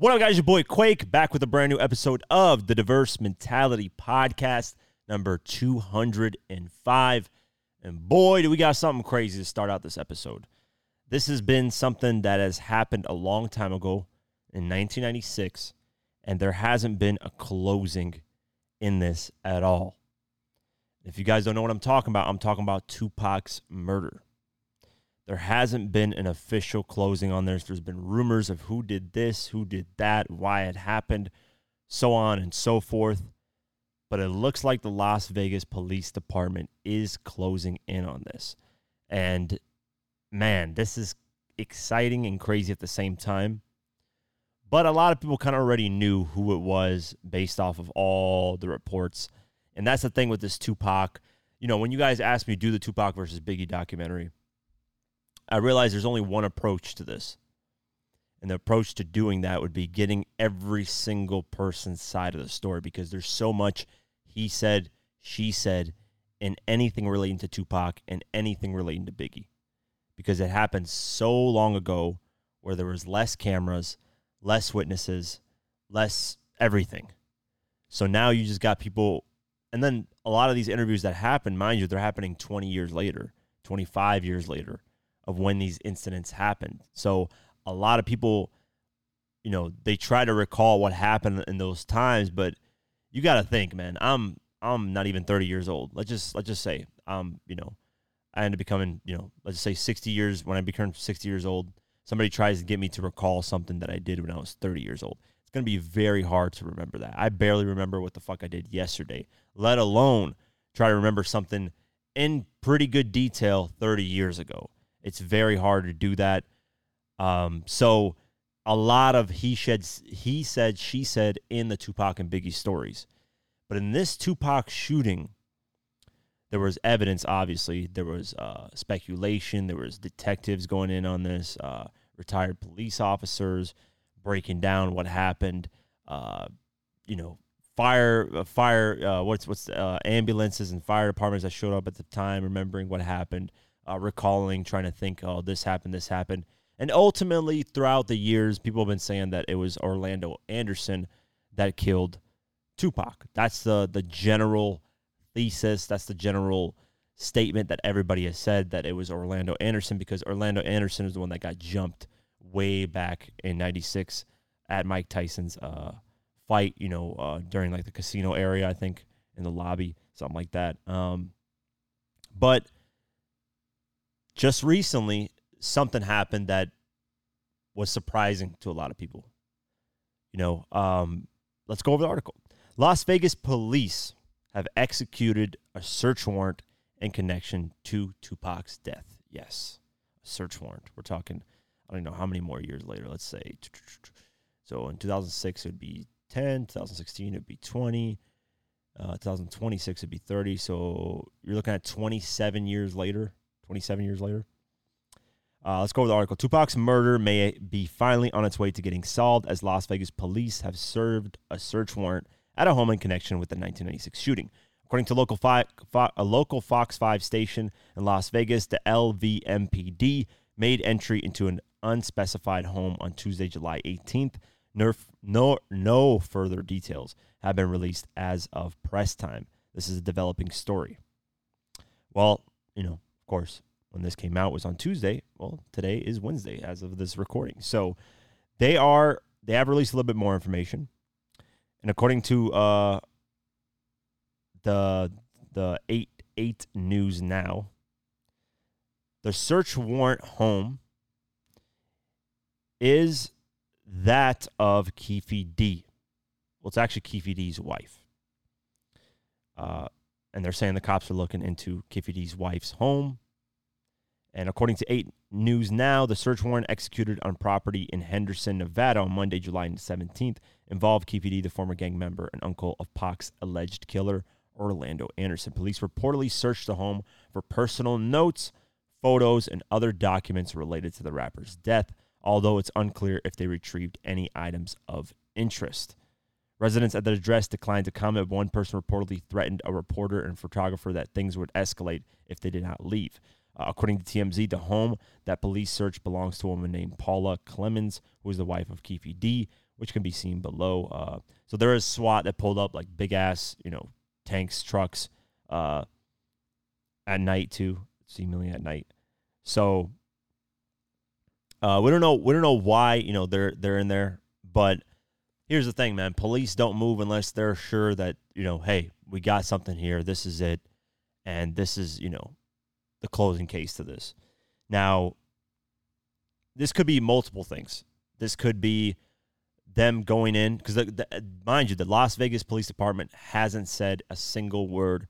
What up, guys? Your boy Quake back with a brand new episode of the Diverse Mentality Podcast, number 205. And boy, do we got something crazy to start out this episode. This has been something that has happened a long time ago in 1996, and there hasn't been a closing in this at all. If you guys don't know what I'm talking about, I'm talking about Tupac's murder. There hasn't been an official closing on this. There's been rumors of who did this, who did that, why it happened, so on and so forth. But it looks like the Las Vegas Police Department is closing in on this. And man, this is exciting and crazy at the same time. But a lot of people kind of already knew who it was based off of all the reports. And that's the thing with this Tupac. You know, when you guys asked me to do the Tupac versus Biggie documentary, I realize there's only one approach to this. And the approach to doing that would be getting every single person's side of the story because there's so much he said, she said, in anything relating to Tupac and anything relating to Biggie. Because it happened so long ago where there was less cameras, less witnesses, less everything. So now you just got people and then a lot of these interviews that happen, mind you, they're happening 20 years later, 25 years later of when these incidents happened. So a lot of people, you know, they try to recall what happened in those times, but you got to think, man. I'm I'm not even 30 years old. Let's just let's just say, um, you know, I end up becoming, you know, let's say 60 years when I become 60 years old. Somebody tries to get me to recall something that I did when I was 30 years old. It's going to be very hard to remember that. I barely remember what the fuck I did yesterday, let alone try to remember something in pretty good detail 30 years ago. It's very hard to do that. Um, so a lot of he said, he said, she said in the Tupac and Biggie stories. But in this Tupac shooting, there was evidence. Obviously, there was uh, speculation. There was detectives going in on this, uh, retired police officers breaking down what happened. Uh, you know, fire, uh, fire. Uh, what's what's uh, ambulances and fire departments that showed up at the time, remembering what happened uh, recalling, trying to think, oh, this happened, this happened. And ultimately, throughout the years, people have been saying that it was Orlando Anderson that killed Tupac. That's the the general thesis. That's the general statement that everybody has said that it was Orlando Anderson because Orlando Anderson is the one that got jumped way back in '96 at Mike Tyson's uh, fight. You know, uh, during like the casino area, I think in the lobby, something like that. Um, but just recently something happened that was surprising to a lot of people. You know, um, let's go over the article. Las Vegas police have executed a search warrant in connection to Tupac's death. Yes, a search warrant. We're talking, I don't know how many more years later. Let's say, so in 2006 it would be 10, 2016 it would be 20, uh, 2026 it would be 30. So you're looking at 27 years later 27 years later. Uh, let's go over the article. Tupac's murder may be finally on its way to getting solved as Las Vegas police have served a search warrant at a home in connection with the 1996 shooting. According to local fi- Fo- a local Fox 5 station in Las Vegas, the LVMPD made entry into an unspecified home on Tuesday, July 18th. No, no, no further details have been released as of press time. This is a developing story. Well, you know, course, when this came out was on Tuesday. Well, today is Wednesday as of this recording. So they are they have released a little bit more information. And according to uh the the 8 8 news now, the search warrant home is that of Keefe D. Well, it's actually Keefe D's wife. Uh, and they're saying the cops are looking into D's wife's home. And according to 8 News Now, the search warrant executed on property in Henderson, Nevada on Monday, July 17th involved Keefe D, the former gang member and uncle of Pac's alleged killer, Orlando Anderson. Police reportedly searched the home for personal notes, photos, and other documents related to the rapper's death, although it's unclear if they retrieved any items of interest. Residents at the address declined to comment. One person reportedly threatened a reporter and photographer that things would escalate if they did not leave. Uh, according to TMZ, the home that police searched belongs to a woman named Paula Clemons, who is the wife of Keefe D. which can be seen below. Uh, so there is SWAT that pulled up like big ass, you know, tanks, trucks, uh, at night too, seemingly at night. So uh, we don't know we don't know why you know they're they're in there, but here's the thing, man. Police don't move unless they're sure that you know, hey, we got something here. This is it, and this is you know the closing case to this. Now, this could be multiple things. This could be them going in because, mind you, the Las Vegas Police Department hasn't said a single word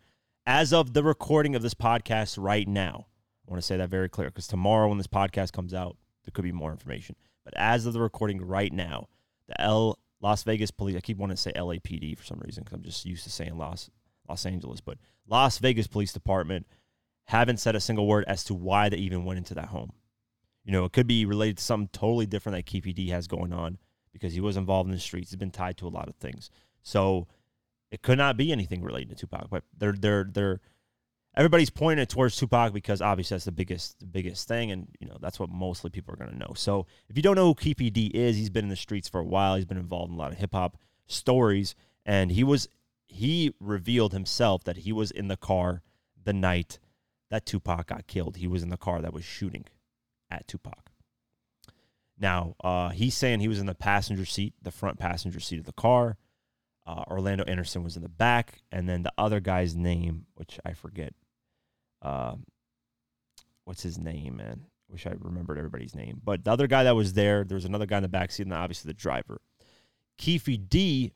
as of the recording of this podcast right now. I want to say that very clear because tomorrow, when this podcast comes out, there could be more information. But as of the recording right now, the L Las Vegas Police. I keep wanting to say LAPD for some reason because I'm just used to saying Los Los Angeles, but Las Vegas Police Department haven't said a single word as to why they even went into that home. You know, it could be related to something totally different that KPD has going on because he was involved in the streets. He's been tied to a lot of things. So it could not be anything related to Tupac, but they're they're they're everybody's pointing it towards Tupac because obviously that's the biggest the biggest thing, and you know that's what mostly people are going to know. So if you don't know who Keefe D is, he's been in the streets for a while. He's been involved in a lot of hip hop stories, and he was he revealed himself that he was in the car the night that Tupac got killed. He was in the car that was shooting at Tupac. Now, uh, he's saying he was in the passenger seat, the front passenger seat of the car. Uh, Orlando Anderson was in the back, and then the other guy's name, which I forget. Uh, what's his name, man? Wish I remembered everybody's name. But the other guy that was there, there was another guy in the back seat, and obviously the driver. Keefe D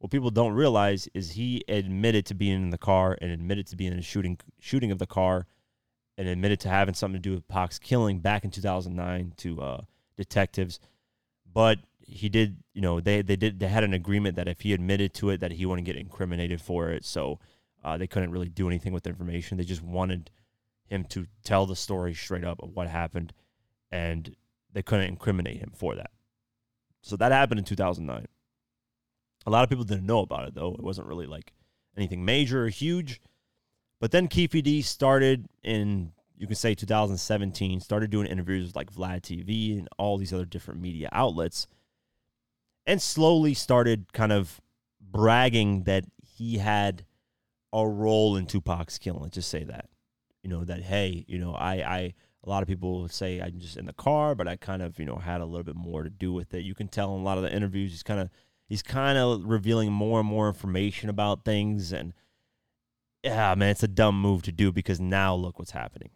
what people don't realize is he admitted to being in the car and admitted to being in a shooting shooting of the car and admitted to having something to do with Pac's killing back in 2009 to uh, detectives. But he did, you know, they they did they had an agreement that if he admitted to it that he wouldn't get incriminated for it. So uh, they couldn't really do anything with the information. They just wanted him to tell the story straight up of what happened, and they couldn't incriminate him for that. So that happened in 2009. A lot of people didn't know about it though. It wasn't really like anything major or huge. But then Keefe D started in you can say 2017, started doing interviews with like Vlad TV and all these other different media outlets, and slowly started kind of bragging that he had a role in Tupac's killing. Let's just say that. You know, that hey, you know, I I a lot of people say I'm just in the car, but I kind of, you know, had a little bit more to do with it. You can tell in a lot of the interviews he's kind of he's kind of revealing more and more information about things and yeah man it's a dumb move to do because now look what's happening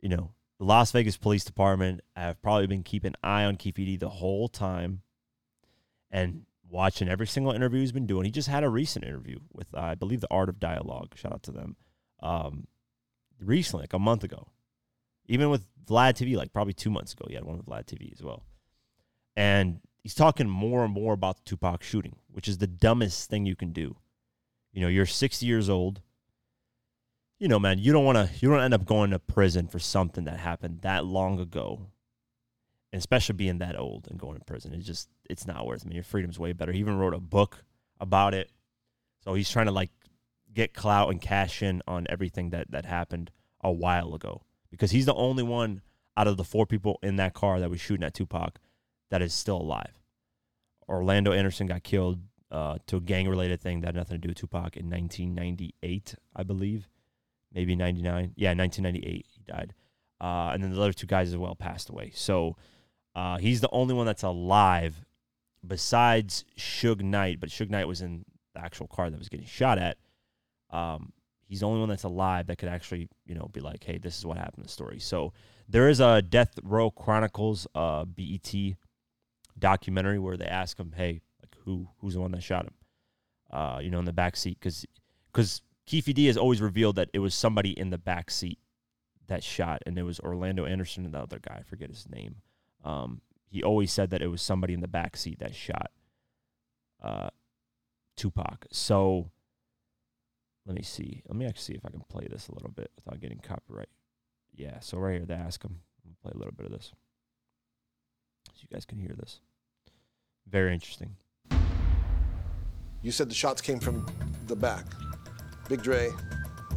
you know the las vegas police department have probably been keeping an eye on Keefe the whole time and watching every single interview he's been doing he just had a recent interview with uh, i believe the art of dialogue shout out to them um, recently like a month ago even with vlad tv like probably two months ago he had one with vlad tv as well and he's talking more and more about the Tupac shooting, which is the dumbest thing you can do. You know, you're 60 years old. You know, man, you don't want to you don't end up going to prison for something that happened that long ago. And especially being that old and going to prison. It's just it's not worth it. I mean, your freedom's way better. He even wrote a book about it. So he's trying to like get clout and cash in on everything that that happened a while ago because he's the only one out of the four people in that car that was shooting at Tupac that is still alive. Orlando Anderson got killed uh, to a gang related thing that had nothing to do with Tupac in 1998, I believe. Maybe 99. Yeah, 1998, he died. Uh, and then the other two guys as well passed away. So uh, he's the only one that's alive besides Suge Knight, but Suge Knight was in the actual car that was getting shot at. Um, he's the only one that's alive that could actually, you know, be like, hey, this is what happened in the story. So there is a Death Row Chronicles uh, BET documentary where they ask him, "Hey, like who who's the one that shot him?" Uh, you know, in the back seat because because D has always revealed that it was somebody in the back seat that shot, and it was Orlando Anderson and the other guy. I forget his name. Um, he always said that it was somebody in the back seat that shot uh, Tupac. So let me see. Let me actually see if I can play this a little bit without getting copyright. Yeah, so right here they ask him. play a little bit of this so you guys can hear this. Very interesting. You said the shots came from the back. Big Dre,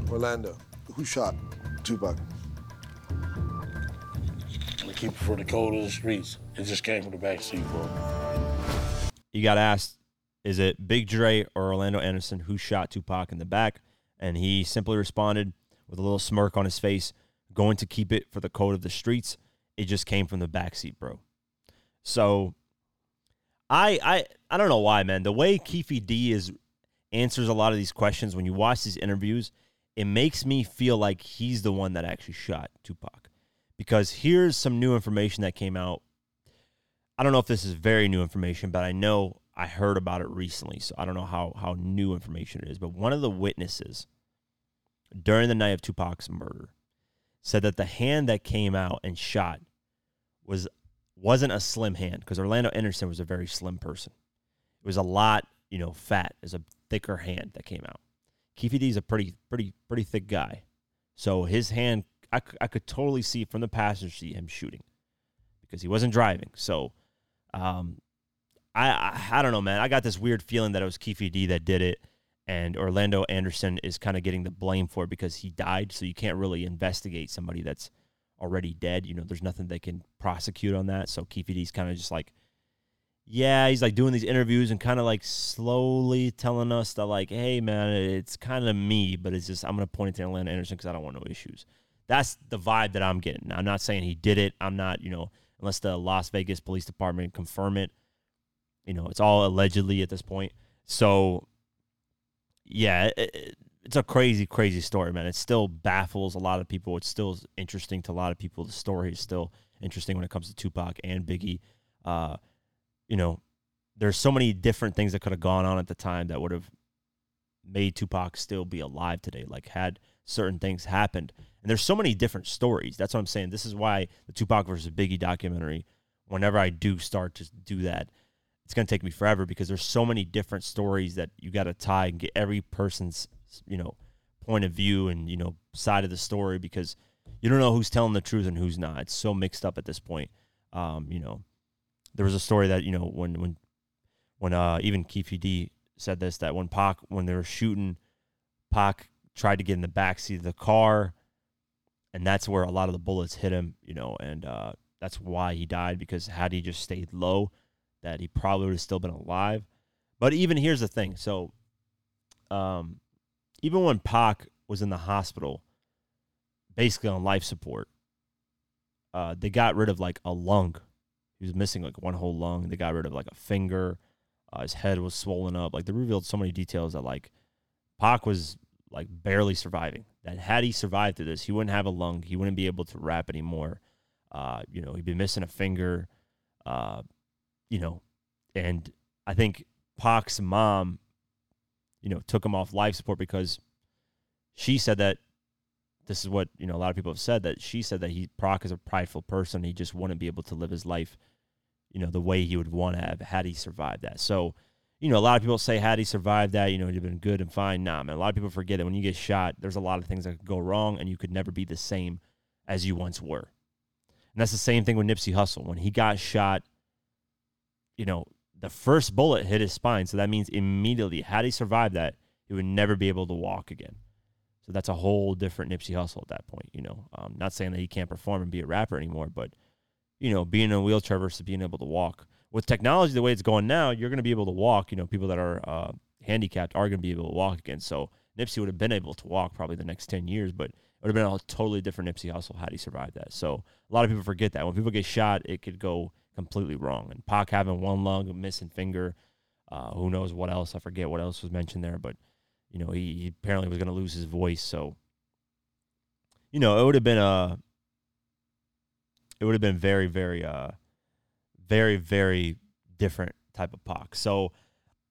Orlando. Who shot Tupac? Keep it for the code of the streets. It just came from the back seat, bro. he got asked, "Is it Big Dre or Orlando Anderson who shot Tupac in the back?" And he simply responded with a little smirk on his face, "Going to keep it for the code of the streets. It just came from the backseat, bro." So, I I I don't know why, man. The way Keefe D is answers a lot of these questions when you watch these interviews, it makes me feel like he's the one that actually shot Tupac. Because here's some new information that came out. I don't know if this is very new information, but I know I heard about it recently, so I don't know how how new information it is. But one of the witnesses during the night of Tupac's murder said that the hand that came out and shot was wasn't a slim hand because Orlando Anderson was a very slim person. It was a lot, you know, fat as a thicker hand that came out. Keefe D is a pretty, pretty, pretty thick guy. So his hand, I, I could totally see from the passenger seat him shooting because he wasn't driving. So, um, I, I, I don't know, man. I got this weird feeling that it was Keefe D that did it, and Orlando Anderson is kind of getting the blame for it because he died. So you can't really investigate somebody that's already dead. You know, there's nothing they can prosecute on that. So Keefe D's kind of just like yeah, he's like doing these interviews and kind of like slowly telling us that like, hey man, it's kind of me, but it's just I'm gonna point it to Orlando Anderson because I don't want no issues. That's the vibe that I'm getting. I'm not saying he did it. I'm not, you know, unless the Las Vegas Police Department confirm it. You know, it's all allegedly at this point. So, yeah, it, it's a crazy, crazy story, man. It still baffles a lot of people. It's still interesting to a lot of people. The story is still interesting when it comes to Tupac and Biggie. Uh, you know, there's so many different things that could have gone on at the time that would have made Tupac still be alive today. Like had certain things happened, and there's so many different stories. That's what I'm saying. This is why the Tupac versus Biggie documentary. Whenever I do start to do that, it's gonna take me forever because there's so many different stories that you got to tie and get every person's you know point of view and you know side of the story because you don't know who's telling the truth and who's not. It's so mixed up at this point. Um, you know, there was a story that you know when when when uh, even Keefe D said this that when Pac when they were shooting, Pac tried to get in the back seat of the car, and that's where a lot of the bullets hit him. You know, and uh, that's why he died because had he just stayed low, that he probably would have still been alive. But even here's the thing: so, um, even when Pac was in the hospital, basically on life support, uh, they got rid of like a lung he was missing like one whole lung. They got rid of like a finger. Uh, his head was swollen up. Like they revealed so many details that like Pac was like barely surviving. That had he survived through this, he wouldn't have a lung. He wouldn't be able to rap anymore. Uh, you know, he'd be missing a finger. Uh, you know, and I think Pac's mom, you know, took him off life support because she said that this is what you know a lot of people have said that she said that he Pac is a prideful person. He just wouldn't be able to live his life, you know, the way he would want to have had he survived that. So, you know, a lot of people say had he survived that, you know, have been good and fine. Nah, man. A lot of people forget that when you get shot, there's a lot of things that could go wrong, and you could never be the same as you once were. And that's the same thing with Nipsey Hussle. When he got shot, you know, the first bullet hit his spine. So that means immediately, had he survived that, he would never be able to walk again. So that's a whole different Nipsey Hussle at that point. You know, um, not saying that he can't perform and be a rapper anymore, but you know, being in a wheelchair versus being able to walk. With technology the way it's going now, you're going to be able to walk. You know, people that are uh, handicapped are going to be able to walk again. So Nipsey would have been able to walk probably the next ten years, but it would have been a totally different Nipsey Hussle had he survived that. So a lot of people forget that when people get shot, it could go completely wrong. And Pac having one lung, a missing finger, uh, who knows what else? I forget what else was mentioned there, but you know, he, he apparently was going to lose his voice. So, you know, it would have been a, it would have been very, very, uh, very, very different type of Pac. So,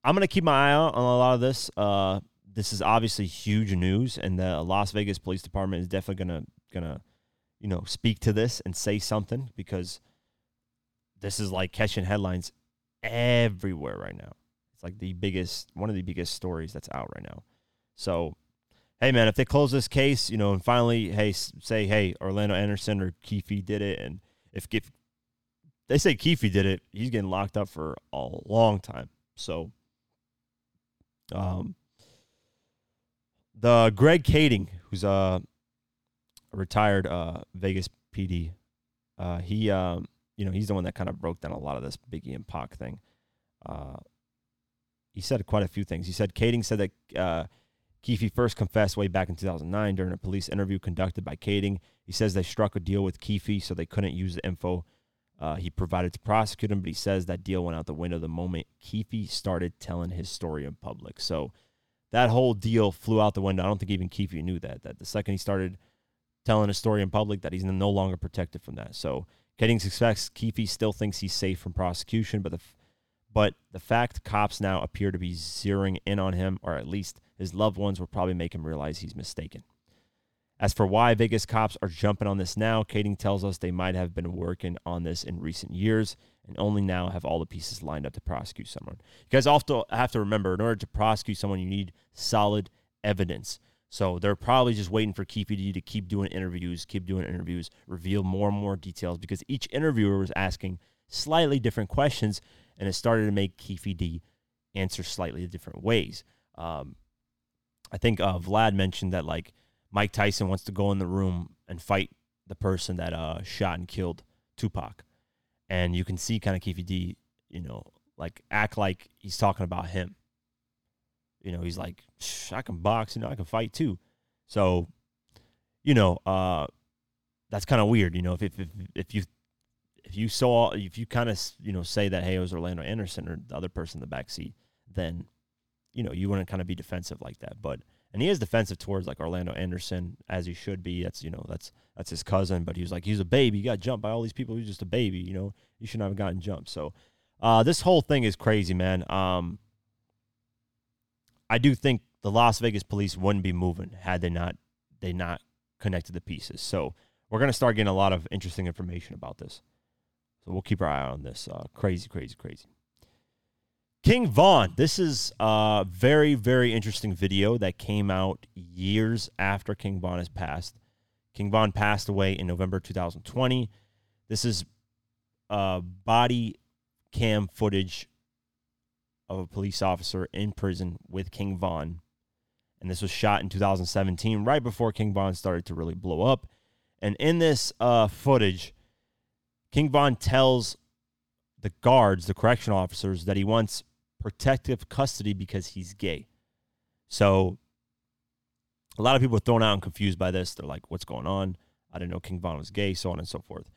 I'm gonna keep my eye out on a lot of this. Uh, this is obviously huge news, and the Las Vegas Police Department is definitely gonna gonna, you know, speak to this and say something because this is like catching headlines everywhere right now. It's like the biggest, one of the biggest stories that's out right now. So, hey, man, if they close this case, you know, and finally, hey, say, hey, Orlando Anderson or Keefe did it, and if, if they say Keefe did it, he's getting locked up for a long time. So, um, the Greg Kading, who's a, a retired uh, Vegas PD, uh, he, um, you know, he's the one that kind of broke down a lot of this Biggie and Pac thing. Uh, he said quite a few things. He said Kading said that uh, Keefe first confessed way back in 2009 during a police interview conducted by Kading. He says they struck a deal with Keefe so they couldn't use the info uh, he provided to prosecute him, but he says that deal went out the window the moment Keefe started telling his story in public. So that whole deal flew out the window. I don't think even Keefe knew that. That the second he started telling his story in public, that he's no longer protected from that. So Kading suspects Keefe still thinks he's safe from prosecution, but the but the fact cops now appear to be zeroing in on him, or at least his loved ones, will probably make him realize he's mistaken. As for why Vegas cops are jumping on this now, Kading tells us they might have been working on this in recent years and only now have all the pieces lined up to prosecute someone. You guys also have to remember in order to prosecute someone, you need solid evidence. So they're probably just waiting for Keefe D to keep doing interviews, keep doing interviews, reveal more and more details because each interviewer was asking slightly different questions and it started to make Keefe D answer slightly different ways. Um, I think uh, Vlad mentioned that like Mike Tyson wants to go in the room and fight the person that uh, shot and killed Tupac, and you can see kind of Keefe D, you know, like act like he's talking about him. You know, he's like, I can box, you know, I can fight too. So, you know, uh, that's kind of weird. You know, if if if, if you if you saw if you kind of you know say that hey it was Orlando Anderson or the other person in the back seat, then you know you wouldn't kind of be defensive like that. But and he is defensive towards like Orlando Anderson as he should be. That's you know that's that's his cousin, but he was like he's a baby. He got jumped by all these people. He's just a baby. You know he shouldn't have gotten jumped. So uh, this whole thing is crazy, man. Um, I do think the Las Vegas police wouldn't be moving had they not they not connected the pieces. So we're gonna start getting a lot of interesting information about this. So we'll keep our eye on this. Uh, crazy, crazy, crazy. King Von. This is a very, very interesting video that came out years after King Von has passed. King Von passed away in November 2020. This is uh, body cam footage of a police officer in prison with King Von. And this was shot in 2017, right before King Von started to really blow up. And in this uh, footage, King Von tells the guards, the correctional officers, that he wants protective custody because he's gay. So a lot of people are thrown out and confused by this. They're like, what's going on? I didn't know King Von was gay, so on and so forth.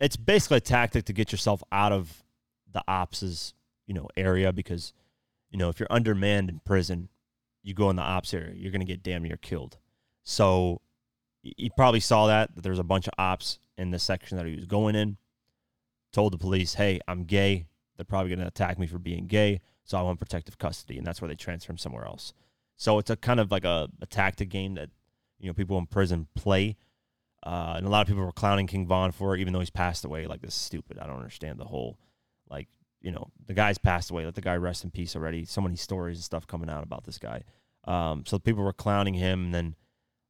It's basically a tactic to get yourself out of the ops' you know area because you know if you're undermanned in prison, you go in the ops area, you're gonna get damn near killed. So he probably saw that that there's a bunch of ops in the section that he was going in. Told the police, "Hey, I'm gay. They're probably going to attack me for being gay, so I want protective custody." And that's where they transfer him somewhere else. So it's a kind of like a, a tactic game that you know people in prison play. Uh, and a lot of people were clowning King Von for it, even though he's passed away. Like this is stupid. I don't understand the whole, like you know, the guy's passed away. Let the guy rest in peace already. So many stories and stuff coming out about this guy. Um, so people were clowning him, and then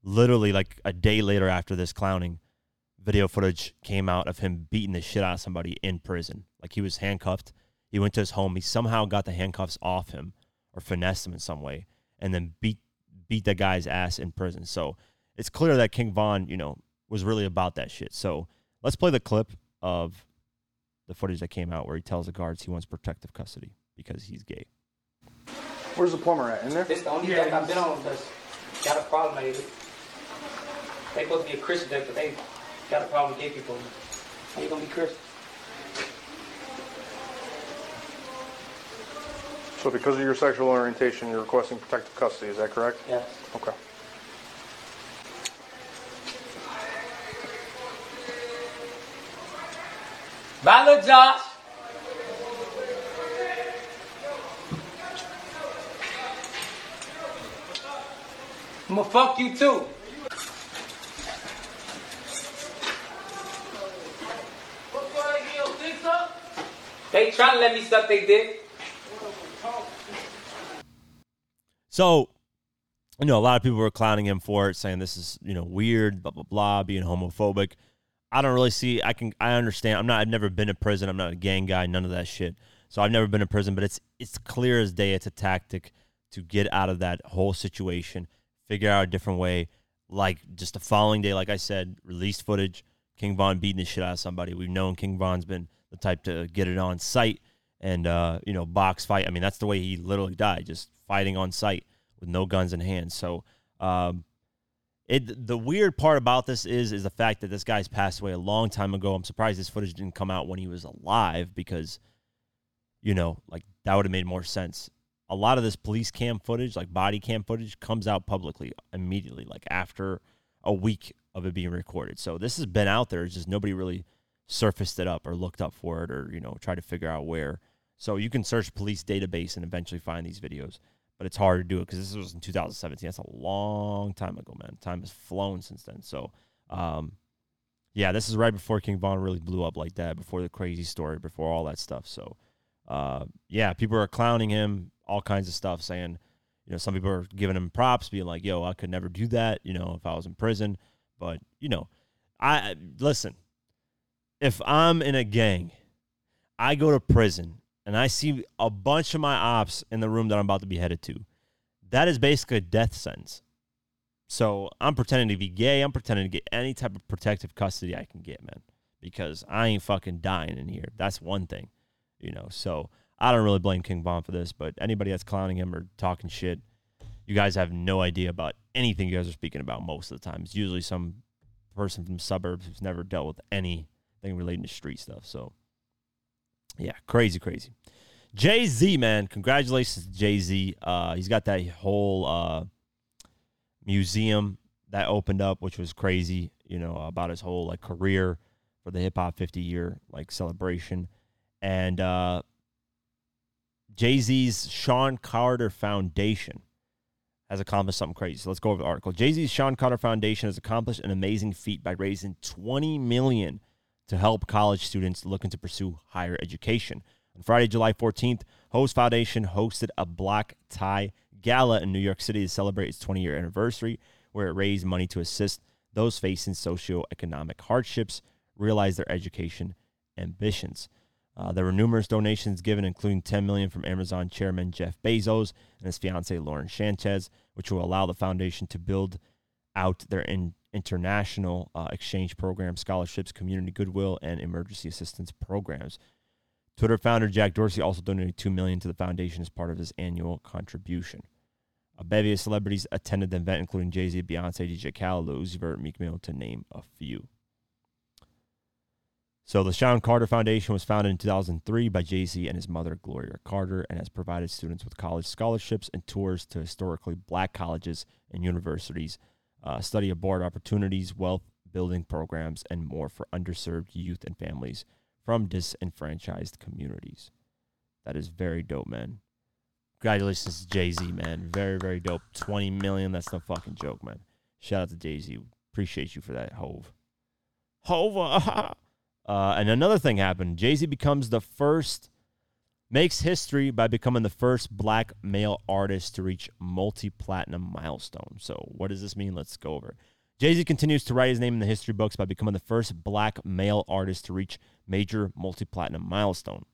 literally like a day later after this clowning, video footage came out of him beating the shit out of somebody in prison. Like he was handcuffed. He went to his home. He somehow got the handcuffs off him or finessed him in some way, and then beat beat that guy's ass in prison. So it's clear that King Von, you know, was really about that shit. So let's play the clip of the footage that came out where he tells the guards he wants protective custody because he's gay. Where's the plumber at? In there? This the only deck I've been on that's got a problem with it. They supposed to be a Christian deck, but they got a problem with gay people. How you gonna be Christian? So because of your sexual orientation, you're requesting protective custody, is that correct? Yes. Okay. Bye, Josh. I'm gonna fuck you too. They trying to let me suck they dick. So, you know, a lot of people were clowning him for it, saying this is, you know, weird, blah, blah, blah, being homophobic. I don't really see, I can, I understand. I'm not, I've never been in prison. I'm not a gang guy, none of that shit. So I've never been in prison, but it's, it's clear as day. It's a tactic to get out of that whole situation, figure out a different way. Like just the following day, like I said, released footage, King Von beating the shit out of somebody. We've known King Von's been the type to get it on site and uh, you know box fight. I mean, that's the way he literally died, just fighting on site with no guns in hand. So, um, it the weird part about this is is the fact that this guy's passed away a long time ago. I'm surprised this footage didn't come out when he was alive because, you know, like that would have made more sense. A lot of this police cam footage, like body cam footage, comes out publicly immediately, like after a week of it being recorded. So this has been out there. It's just nobody really surfaced it up or looked up for it or you know tried to figure out where. So you can search police database and eventually find these videos but it's hard to do it because this was in 2017. That's a long time ago, man. Time has flown since then. So, um, yeah, this is right before King Von really blew up like that, before the crazy story, before all that stuff. So, uh, yeah, people are clowning him, all kinds of stuff, saying, you know, some people are giving him props, being like, "Yo, I could never do that," you know, if I was in prison. But you know, I listen. If I'm in a gang, I go to prison and I see a bunch of my ops in the room that I'm about to be headed to, that is basically a death sentence. So I'm pretending to be gay. I'm pretending to get any type of protective custody I can get, man, because I ain't fucking dying in here. That's one thing, you know. So I don't really blame King Von for this, but anybody that's clowning him or talking shit, you guys have no idea about anything you guys are speaking about most of the time. It's usually some person from the suburbs who's never dealt with anything relating to street stuff. So yeah, crazy, crazy. Jay Z, man, congratulations, Jay Z. Uh, he's got that whole uh, museum that opened up, which was crazy. You know about his whole like career for the hip hop 50 year like celebration, and uh, Jay Z's Shawn Carter Foundation has accomplished something crazy. So let's go over the article. Jay Z's Shawn Carter Foundation has accomplished an amazing feat by raising 20 million to help college students looking to pursue higher education. On Friday, July 14th, Ho's Foundation hosted a black tie gala in New York City to celebrate its 20 year anniversary, where it raised money to assist those facing socioeconomic hardships realize their education ambitions. Uh, there were numerous donations given, including 10 million from Amazon chairman Jeff Bezos and his fiancee Lauren Sanchez, which will allow the foundation to build out their in, international uh, exchange programs, scholarships, community goodwill, and emergency assistance programs. Twitter founder Jack Dorsey also donated two million to the foundation as part of his annual contribution. A bevy of celebrities attended the event, including Jay Z, Beyonce, DJ Khaled, Uzi Vert, Meek Mill, to name a few. So the Shawn Carter Foundation was founded in 2003 by Jay Z and his mother Gloria Carter, and has provided students with college scholarships and tours to historically black colleges and universities uh, study abroad opportunities, wealth building programs, and more for underserved youth and families from disenfranchised communities. That is very dope, man. Congratulations to Jay Z, man. Very, very dope. 20 million. That's no fucking joke, man. Shout out to Jay Z. Appreciate you for that, Hove. Hove. uh, and another thing happened. Jay Z becomes the first makes history by becoming the first black male artist to reach multi-platinum milestone. So what does this mean? Let's go over it. Jay-Z continues to write his name in the history books by becoming the first black male artist to reach major multi-platinum milestone.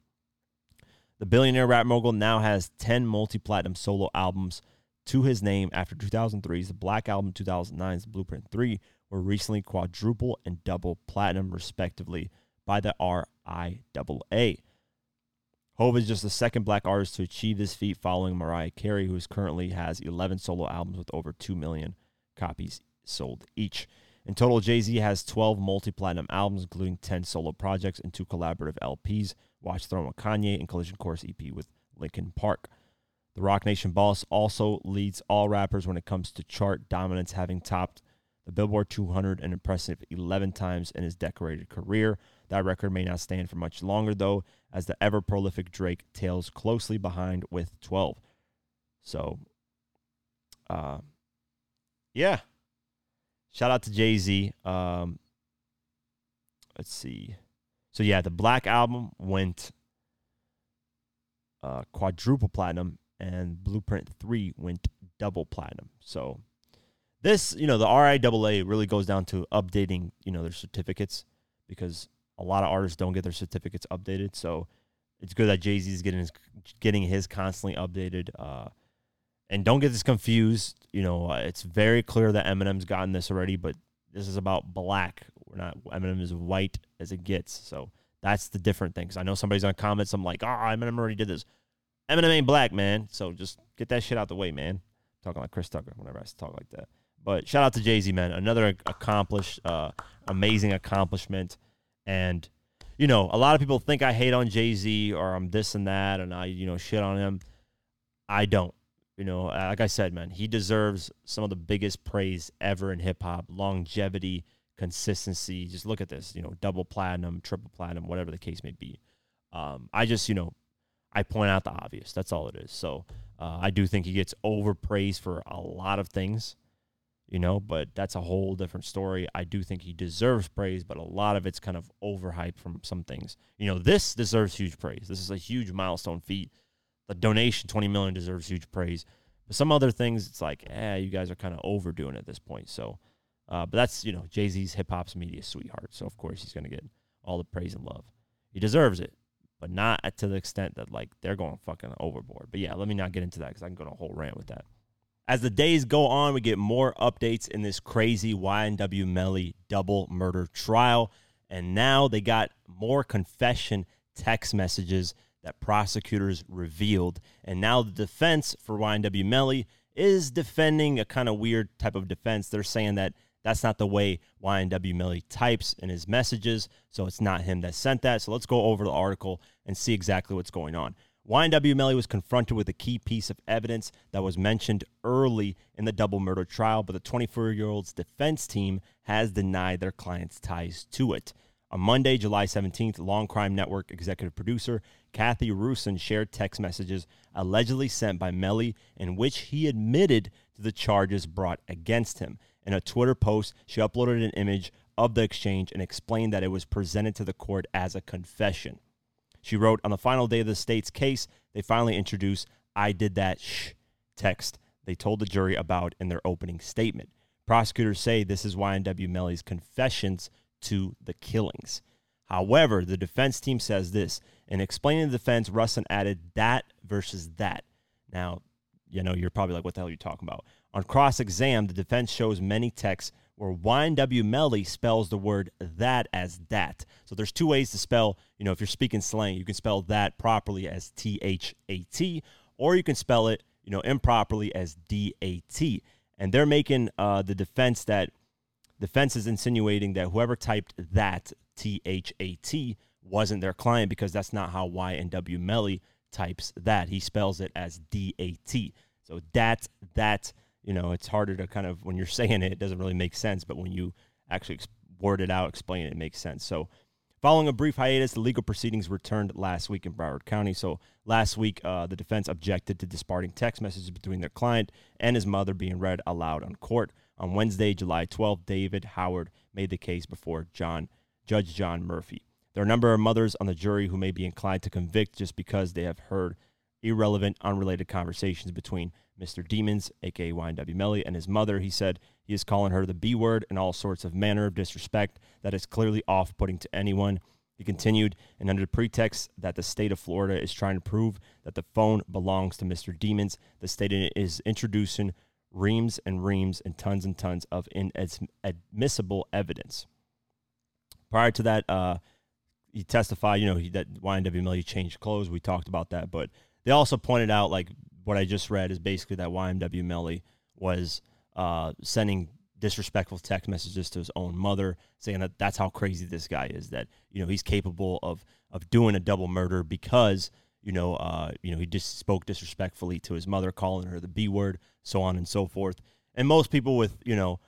The billionaire rap mogul now has 10 multi-platinum solo albums to his name after 2003's The Black Album, 2009's Blueprint 3 were recently quadruple and double platinum respectively by the RIAA. Hove is just the second black artist to achieve this feat following Mariah Carey, who currently has 11 solo albums with over 2 million copies sold each. In total, Jay Z has 12 multi platinum albums, including 10 solo projects and two collaborative LPs Watch Throne with Kanye and Collision Course EP with Linkin Park. The Roc Nation boss also leads all rappers when it comes to chart dominance, having topped the Billboard 200 an impressive 11 times in his decorated career. That record may not stand for much longer, though, as the ever prolific Drake tails closely behind with 12. So, uh, yeah. Shout out to Jay Z. Um, let's see. So, yeah, the Black Album went uh, quadruple platinum, and Blueprint 3 went double platinum. So, this, you know, the RIAA really goes down to updating, you know, their certificates because a lot of artists don't get their certificates updated. So it's good that Jay Z is getting his getting his constantly updated. Uh, and don't get this confused. You know, uh, it's very clear that Eminem's gotten this already, but this is about black. We're not Eminem is white as it gets. So That's the different thing. 'Cause I know somebody's gonna comment something like, "Oh, Eminem already did this." Eminem ain't black, man. So just get that shit out the way, man. talking like Chris Tucker whenever I talk like that. But shout out to Jay Z, man. Another accomplished, uh, amazing accomplishment. And you know, a lot of people think I hate on Jay Z or I'm this and that, and I, you know, shit on him. I don't. You know, like I said, man, he deserves some of the biggest praise ever in hip hop. Longevity, consistency. Just look at this. You know, double platinum, triple platinum, whatever the case may be. Um, I just, you know, I point out the obvious. That's all it is. So uh, I do think he gets overpraised for a lot of things, you know, but that's a whole different story. I do think he deserves praise, but a lot of it's kind of overhyped from some things. You know, this deserves huge praise. This is a huge milestone feat. The donation, 20 million, deserves huge praise. But some other things, it's like, eh, you guys are kind of overdoing at this point. So, uh, but that's, you know, Jay Z's hip hop's media sweetheart. So, of course, he's going to get all the praise and love. He deserves it but not to the extent that like they're going fucking overboard. But yeah, let me not get into that because I can go on a whole rant with that. As the days go on, we get more updates in this crazy YNW Melly double murder trial. And now they got more confession text messages that prosecutors revealed. And now the defense for YNW Melly is defending a kind of weird type of defense. They're saying that that's not the way YNW Melly types in his messages, so it's not him that sent that. So let's go over the article and see exactly what's going on. YNW Melly was confronted with a key piece of evidence that was mentioned early in the double murder trial, but the 24 year old's defense team has denied their client's ties to it. On Monday, July 17th, Law&Crime Network executive producer Cathy Russon shared text messages allegedly sent by Melly in which he admitted to the charges brought against him. In a Twitter post, she uploaded an image of the exchange and explained that it was presented to the court as a confession. She wrote, On the final day of the state's case, they finally introduced I did that shh text they told the jury about in their opening statement. Prosecutors say this is YNW Melly's confessions to the killings. However, the defense team says this. In explaining the defense, Russon added that versus that. Now, you know, you're probably like, what the hell are you talking about? On cross exam, the defense shows many texts where YNW Melly spells the word that as that. So there's two ways to spell, you know, if you're speaking slang, you can spell that properly as T H A T, or you can spell it, you know, improperly as D A T. And they're making uh, the defense that defense is insinuating that whoever typed that T H A T wasn't their client because that's not how YNW Melly types that. He spells it as D A T. So that that you know, it's harder to kind of when you're saying it, it doesn't really make sense, but when you actually word it out, explain it, it makes sense. So, following a brief hiatus, the legal proceedings returned last week in Broward County. So, last week, uh, the defense objected to disparting text messages between their client and his mother being read aloud on court. On Wednesday, July 12th, David Howard made the case before John Judge John Murphy. There are a number of mothers on the jury who may be inclined to convict just because they have heard irrelevant, unrelated conversations between Mr. Demons, aka YNW Melly, and his mother. He said he is calling her the B word and all sorts of manner of disrespect that is clearly off putting to anyone. He continued, and under the pretext that the state of Florida is trying to prove that the phone belongs to Mr. Demons, the state is introducing reams and reams and tons and tons of inadmissible evidence. Prior to that, uh, he testified, you know, he, that YNW Melly changed clothes. We talked about that, but they also pointed out, like what I just read, is basically that YNW Melly was uh, sending disrespectful text messages to his own mother, saying that that's how crazy this guy is. That you know he's capable of of doing a double murder because you know uh, you know he just spoke disrespectfully to his mother, calling her the B word, so on and so forth. And most people with you know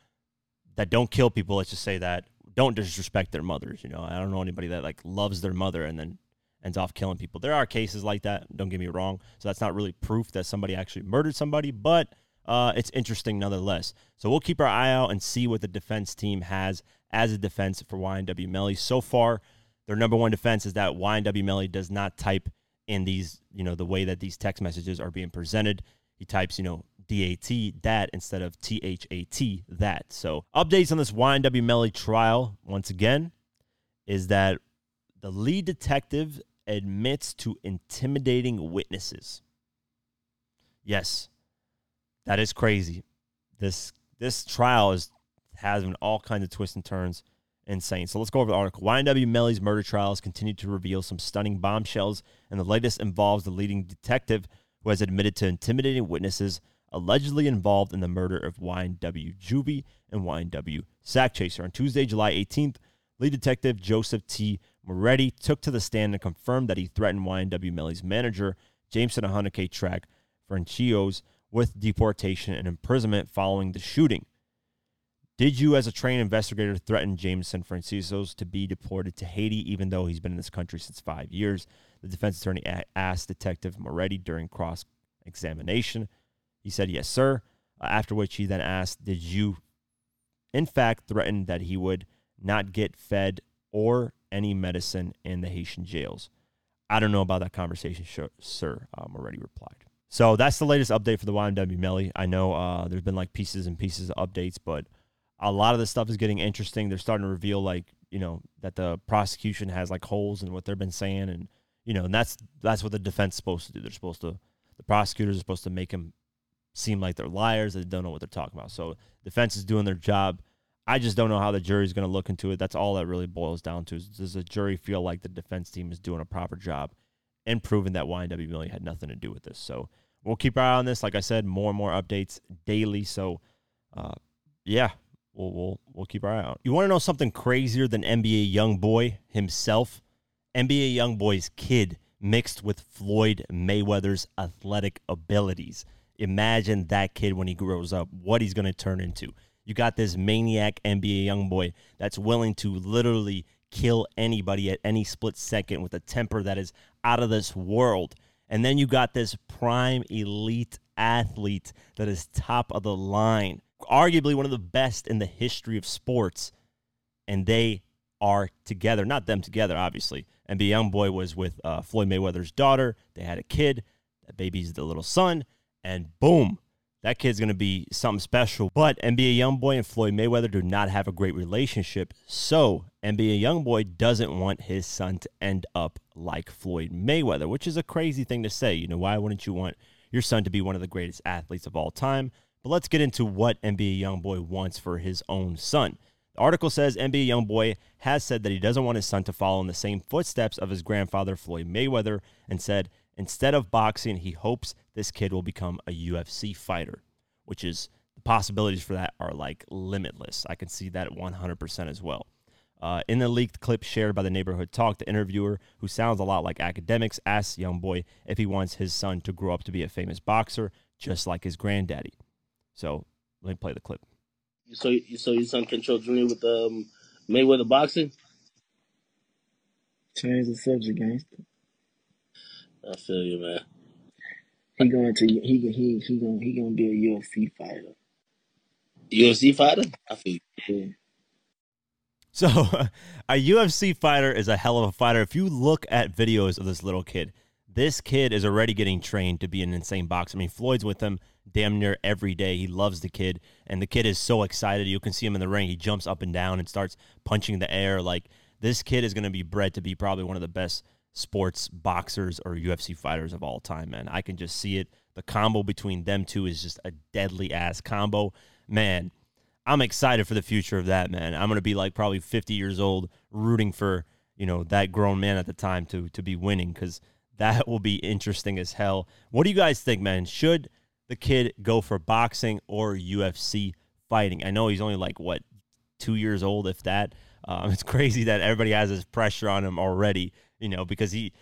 that don't kill people, let's just say that don't disrespect their mothers. You know, I don't know anybody that like loves their mother and then ends off killing people. There are cases like that, don't get me wrong. So that's not really proof that somebody actually murdered somebody, but uh, it's interesting nonetheless. So we'll keep our eye out and see what the defense team has as a defense for YNW Melly. So far, their number one defense is that YNW Melly does not type in these, you know, the way that these text messages are being presented. He types, you know, DAT, that, instead of THAT, that. So updates on this YNW Melly trial, once again, is that the lead detective admits to intimidating witnesses. Yes, that is crazy. This this trial is been all kinds of twists and turns. insane. So let's go over the article. YNW Melly's murder trials continue to reveal some stunning bombshells, and the latest involves the leading detective who has admitted to intimidating witnesses allegedly involved in the murder of YNW Juvie and YNW Sakchaser. On Tuesday, July 18th, lead detective Joseph T. Moretti took to the stand and confirmed that he threatened YNW Melly's manager, Jameson Ahanike Track Franchios, with deportation and imprisonment following the shooting. Did you, as a trained investigator, threaten Jameson Franciscos to be deported to Haiti, even though he's been in this country since five years? The defense attorney asked Detective Moretti during cross examination. He said, Yes, sir. Uh, after which he then asked, Did you, in fact, threaten that he would not get fed or any medicine in the Haitian jails? I don't know about that conversation, sir, uh, Moretti replied. So that's the latest update for the YNW Melly. I know uh, there's been like pieces and pieces of updates, but a lot of this stuff is getting interesting. They're starting to reveal like you know that the prosecution has like holes in what they've been saying, and you know, and that's that's what the defense is supposed to do. They're supposed to the prosecutors are supposed to make them seem like they're liars. They don't know what they're talking about. So defense is doing their job. I just don't know how the jury's going to look into it. That's all that really boils down to. Does the jury feel like the defense team is doing a proper job and proving that YNW Melly had nothing to do with this? So we'll keep our eye on this. Like I said, more and more updates daily. So, uh, yeah, we'll we'll we'll keep our eye out. You want to know something crazier than NBA young boy himself? NBA young boy's kid mixed with Floyd Mayweather's athletic abilities. Imagine that kid when he grows up, what he's going to turn into. You got this maniac NBA young boy that's willing to literally kill anybody at any split second with a temper that is out of this world. And then you got this prime elite athlete that is top of the line, arguably one of the best in the history of sports. And they are together. Not them together, obviously. NBA YoungBoy was with uh, Floyd Mayweather's daughter. They had a kid. That baby's the little son. And boom, that kid's going to be something special. But NBA YoungBoy and Floyd Mayweather do not have a great relationship. So NBA YoungBoy doesn't want his son to end up like Floyd Mayweather, which is a crazy thing to say. You know, why wouldn't you want your son to be one of the greatest athletes of all time? But let's get into what NBA YoungBoy wants for his own son. The article says NBA YoungBoy has said that he doesn't want his son to follow in the same footsteps of his grandfather, Floyd Mayweather, and said instead of boxing, he hopes this kid will become a UFC fighter, which is the possibilities for that are like limitless. I can see that 100% as well. Uh, in the leaked clip shared by the Neighborhood Talk, the interviewer, who sounds a lot like Akademiks, asks young boy if he wants his son to grow up to be a famous boxer, just like his granddaddy. So let me play the clip. So, so your son control Junior with um, Mayweather boxing? Change the subject, gangster. I feel you, man. He going to he he he going he gonna be a UFC fighter. UFC fighter? I feel. Yeah. So, a UFC fighter is a hell of a fighter. If you look at videos of this little kid, this kid is already getting trained to be an insane boxer. I mean, Floyd's with him damn near every day. He loves the kid, and the kid is so excited. You can see him in the ring. He jumps up and down and starts punching the air. Like, this kid is going to be bred to be probably one of the best sports boxers or UFC fighters of all time, man. I can just see it. The combo between them two is just a deadly ass combo. Man, I'm excited for the future of that, man. I'm going to be like probably 50 years old rooting for, you know, that grown man at the time to to be winning cuz that will be interesting as hell. What do you guys think, man? Should the kid go for boxing or UFC fighting? I know he's only like what 2 years old if that. Um, it's crazy that everybody has this pressure on him already you know, because he,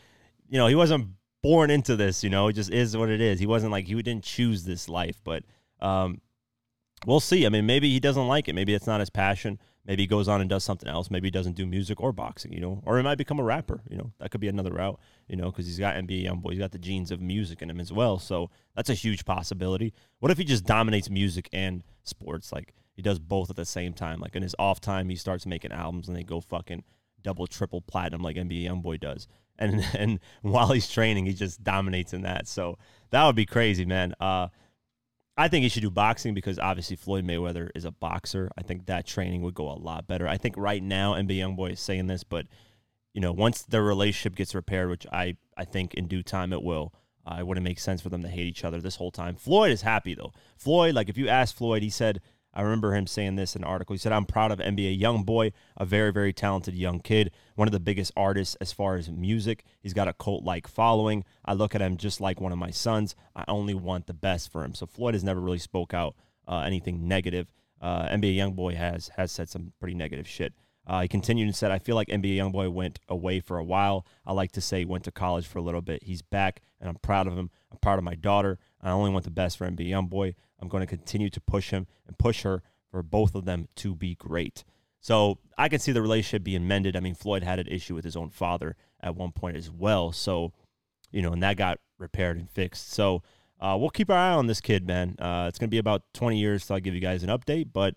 you know, he wasn't born into this, you know, it just is what it is. He wasn't like, he didn't choose this life, but um, we'll see. I mean, maybe he doesn't like it. Maybe it's not his passion. Maybe he goes on and does something else. Maybe he doesn't do music or boxing, you know, or he might become a rapper, you know, that could be another route, you know, because he's got NBA young boy. He's got the genes of music in him as well. So that's a huge possibility. What if he just dominates music and sports? Like he does both at the same time. Like in his off time, he starts making albums and they go fucking double, triple platinum like NBA YoungBoy does. And and while he's training, he just dominates in that. So that would be crazy, man. Uh, I think he should do boxing because obviously Floyd Mayweather is a boxer. I think that training would go a lot better. I think right now NBA YoungBoy is saying this, but you know, once their relationship gets repaired, which I I think in due time it will. Uh, it wouldn't make sense for them to hate each other this whole time. Floyd is happy though. Floyd, like if you ask Floyd, he said, I remember him saying this in an article. He said, I'm proud of NBA Young Boy, a very, very talented young kid, one of the biggest artists as far as music. He's got a cult like following. I look at him just like one of my sons. I only want the best for him. So Floyd has never really spoke out uh, anything negative. Uh, NBA Young Boy has has said some pretty negative shit. Uh, he continued and said, I feel like NBA Youngboy went away for a while. I like to say went to college for a little bit. He's back, and I'm proud of him. I'm proud of my daughter. I only want the best for NBA Youngboy. I'm going to continue to push him and push her for both of them to be great. So I can see the relationship being mended. I mean, Floyd had an issue with his own father at one point as well. So, you know, and that got repaired and fixed. So uh, we'll keep our eye on this kid, man. Uh, it's going to be about 20 years till I give you guys an update. But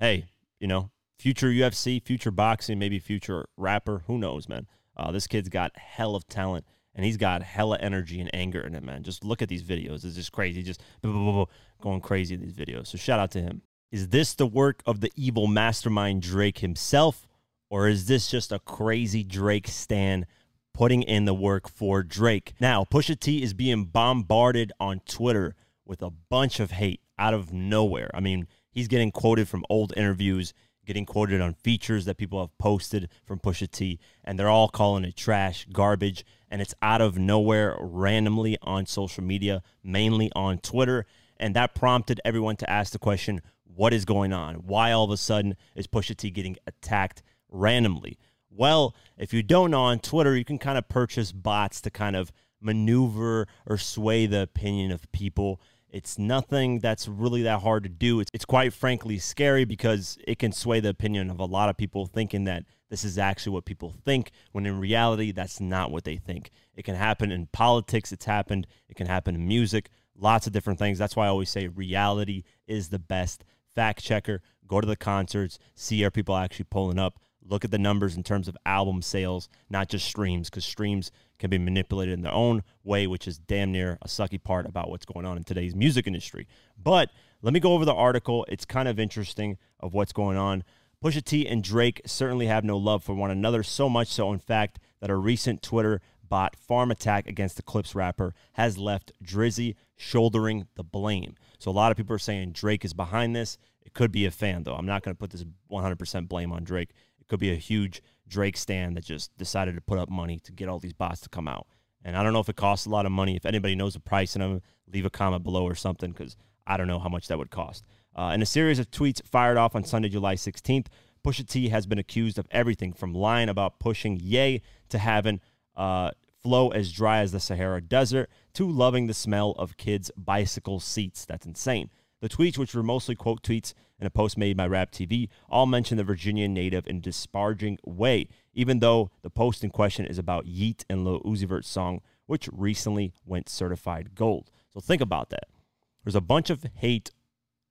hey, you know, future UFC, future boxing, maybe future rapper. Who knows, man? Uh, this kid's got hell of talent and he's got hella energy and anger in it, man. Just look at these videos. It's just crazy. Just going crazy in these videos. So shout out to him. Is this the work of the evil mastermind Drake himself, or is this just a crazy Drake stan putting in the work for Drake? Now, Pusha T is being bombarded on Twitter with a bunch of hate out of nowhere. I mean, he's getting quoted from old interviews getting quoted on features that people have posted from Pusha T, and they're all calling it trash, garbage, and it's out of nowhere randomly on social media, mainly on Twitter. And that prompted everyone to ask the question, what is going on? Why all of a sudden is Pusha T getting attacked randomly? Well, if you don't know on Twitter, you can kind of purchase bots to kind of maneuver or sway the opinion of people it's nothing that's really that hard to do. It's, it's quite frankly scary because it can sway the opinion of a lot of people thinking that this is actually what people think, when in reality, that's not what they think. It can happen in politics, it's happened. It can happen in music, lots of different things. That's why I always say reality is the best fact checker. Go to the concerts, see are people actually pulling up look at the numbers in terms of album sales, not just streams, because streams can be manipulated in their own way, which is damn near a sucky part about what's going on in today's music industry. But let me go over the article. It's kind of interesting of what's going on. Pusha T and Drake certainly have no love for one another, so much so, in fact, that a recent Twitter bot farm attack against the Clipse rapper has left Drizzy shouldering the blame. So a lot of people are saying Drake is behind this. It could be a fan, though. I'm not going to put this 100% blame on Drake could be a huge Drake stand that just decided to put up money to get all these bots to come out. And I don't know if it costs a lot of money. If anybody knows the price of them, leave a comment below or something because I don't know how much that would cost. Uh, in a series of tweets fired off on Sunday, July 16th, Pusha T has been accused of everything from lying about pushing Ye to having uh, flow as dry as the Sahara Desert to loving the smell of kids' bicycle seats. That's insane. The tweets, which were mostly quote tweets and a post made by Rap TV, all mention the Virginia native in a disparaging way, even though the post in question is about Yeat and Lil Uzi Vert's song, which recently went certified gold. So think about that. There's a bunch of hate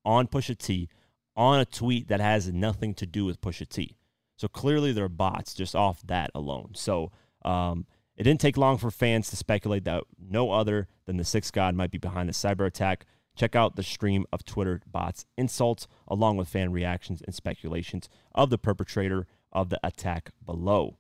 on Pusha T on a tweet that has nothing to do with Pusha T. So clearly they're bots just off that alone. So um, it didn't take long for fans to speculate that no other than the Sixth God might be behind the cyber attack. Check out the stream of Twitter bots' insults, along with fan reactions and speculations of the perpetrator of the attack below.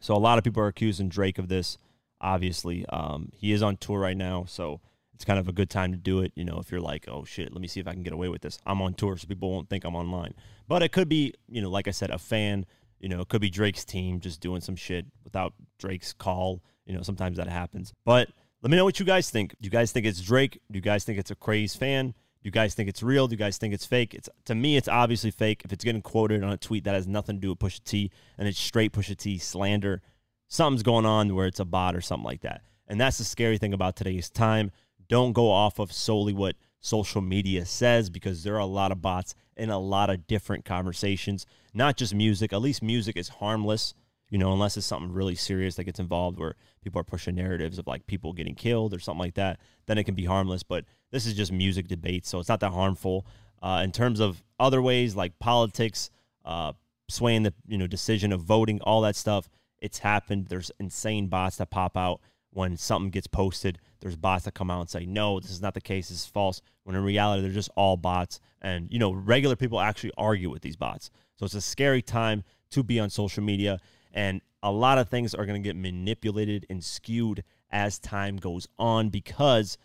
So, a lot of people are accusing Drake of this. Obviously, um, he is on tour right now, so it's kind of a good time to do it. You know, if you're like, oh shit, let me see if I can get away with this. I'm on tour, so people won't think I'm online. But it could be, you know, like I said, a fan. You know, it could be Drake's team just doing some shit without Drake's call. You know, sometimes that happens. But let me know what you guys think. Do you guys think it's Drake? Do you guys think it's a crazed fan? Do you guys think it's real? Do you guys think it's fake? It's to me, it's obviously fake. If it's getting quoted on a tweet that has nothing to do with Pusha T and it's straight Pusha T slander, something's going on where it's a bot or something like that. And that's the scary thing about today's time. Don't go off of solely what social media says because there are a lot of bots in a lot of different conversations, not just music. At least music is harmless you know, unless it's something really serious that gets involved where people are pushing narratives of like people getting killed or something like that, then it can be harmless. But this is just music debates, so it's not that harmful. Uh, in terms of other ways like politics, uh, swaying the you know decision of voting, all that stuff, it's happened. There's insane bots that pop out when something gets posted. There's bots that come out and say, "No, this is not the case. This is false." When in reality, they're just all bots, and you know, regular people actually argue with these bots. So it's a scary time to be on social media. And a lot of things are going to get manipulated and skewed as time goes on because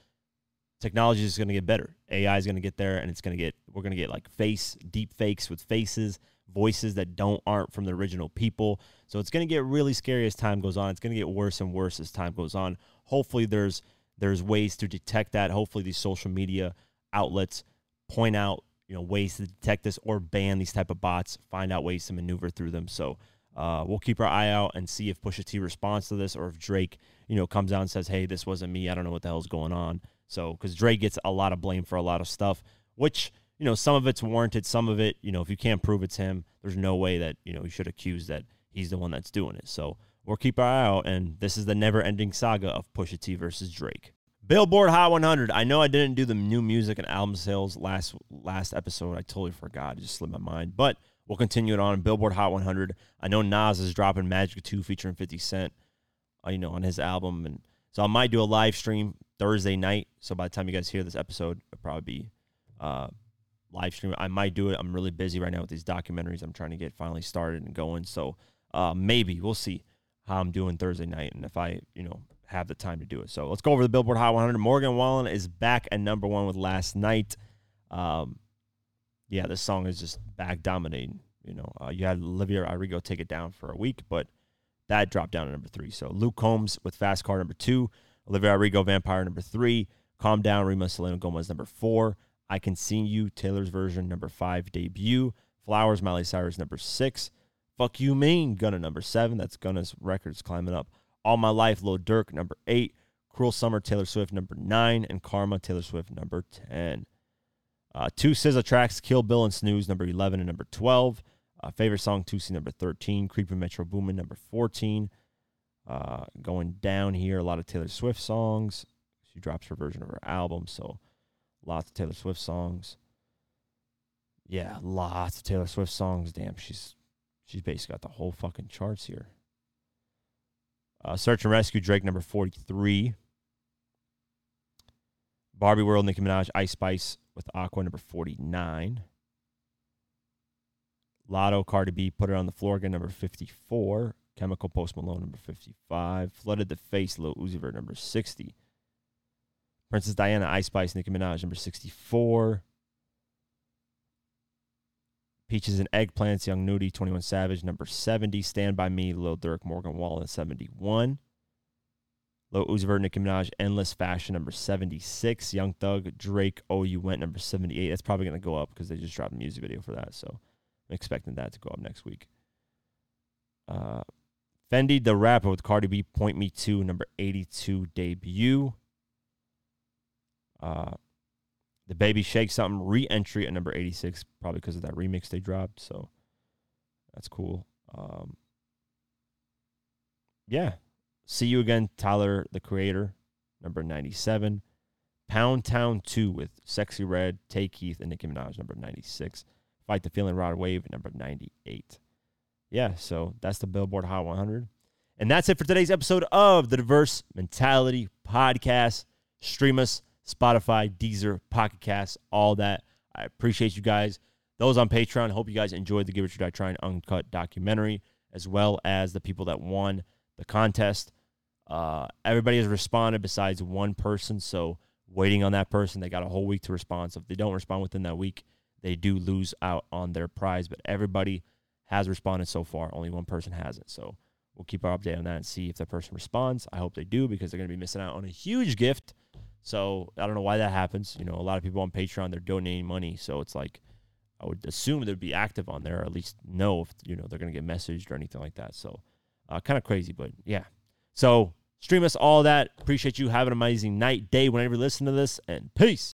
technology is going to get better. AI is going to get there, and it's going to get we're going to get like face deep fakes with faces, voices that don't aren't from the original people. So it's going to get really scary as time goes on. It's going to get worse and worse as time goes on. Hopefully, there's there's ways to detect that. Hopefully, these social media outlets point out you know ways to detect this or ban these type of bots. Find out ways to maneuver through them. So. Uh, we'll keep our eye out and see if Pusha T responds to this or if Drake, you know, comes out and says, "Hey, this wasn't me. I don't know what the hell's going on." So, because Drake gets a lot of blame for a lot of stuff, which you know, some of it's warranted, some of it, you know, if you can't prove it's him, there's no way that you know you should accuse that he's the one that's doing it. So we'll keep our eye out, and this is the never-ending saga of Pusha T versus Drake. Billboard Hot 100. I know I didn't do the new music and album sales last last episode. I totally forgot. It just slipped my mind, but we'll continue it on Billboard Hot 100. I know Nas is dropping Magic 2 featuring 50 Cent, uh, you know, on his album, and so I might do a live stream Thursday night. So by the time you guys hear this episode, it'll probably be uh, live stream. I might do it. I'm really busy right now with these documentaries. I'm trying to get finally started and going. So uh, maybe we'll see how I'm doing Thursday night and if I, you know, have the time to do it. So let's go over the Billboard Hot 100. Morgan Wallen is back at number one with Last Night. Um, yeah, this song is just back dominating. You know, uh, you had Olivia Rodrigo take it down for a week, but that dropped down to number three. So Luke Combs with Fast Car number two, Olivia Rodrigo Vampire number three, Calm Down Rema Selena Gomez number four, I Can See You Taylor's version number five debut, Flowers Miley Cyrus number six, Fuck You Mean Gunna number seven. That's Gunna's records climbing up. All My Life Lil Durk number eight, Cruel Summer Taylor Swift number nine, and Karma Taylor Swift number ten. Uh, two SZA tracks, Kill Bill and Snooze number eleven and number twelve. Uh, favorite song, Toosii number 13. Creeping Metro Boomin number 14. Uh, going down here, a lot of Taylor Swift songs. She drops her version of her album, so lots of Taylor Swift songs. Yeah, lots of Taylor Swift songs. Damn, she's she's basically got the whole fucking charts here. Uh, Search and Rescue, Drake number 43. Barbie World, Nicki Minaj, Ice Spice with Aqua number 49. Latto, Cardi B, Put It on the Floor again, number 54. Chemical Post Malone, number 55. Flooded the Face, Lil Uzi Vert, number 60. Princess Diana, Ice Spice, Nicki Minaj, number 64. Peaches and Eggplants, Young Nudy, 21 Savage, number 70. Stand By Me, Lil Durk, Morgan Wallen, 71. Lil Uzi Vert, Nicki Minaj, Endless Fashion, number 76. Young Thug, Drake, Oh You Went, number 78. That's probably going to go up because they just dropped a music video for that. So I'm expecting that to go up next week. Uh, FendiDa Rappa with Cardi B, Point Me To, number 82 debut. Uh, the Baby Shake Something re entry at number 86, probably because of that remix they dropped. So that's cool. Um, yeah. See You Again, Tyler the Creator, number 97. Pound Town 2 with Sexyy Red, Tay Keith, and Nicki Minaj, number 96. Fight the Feeling Rod Wave, number 98. Yeah, so that's the Billboard Hot 100. And that's it for today's episode of the Diverse Mentality Podcast. Stream us, Spotify, Deezer, Pocket Cast, all that. I appreciate you guys. Those on Patreon, hope you guys enjoyed the Give It Your Die Trying Uncut documentary, as well as the people that won the contest. Uh, everybody has responded besides one person, so waiting on that person. They got a whole week to respond. So if they don't respond within that week, they do lose out on their prize. But everybody has responded so far. Only one person hasn't. So we'll keep our update on that and see if that person responds. I hope they do because they're going to be missing out on a huge gift. So I don't know why that happens. You know, a lot of people on Patreon they're donating money, so it's like I would assume they'd be active on there, or at least know if you know they're going to get messaged or anything like that. So uh, kind of crazy, but yeah. So stream us all that. Appreciate you. Have an amazing night, day, whenever you listen to this, and peace.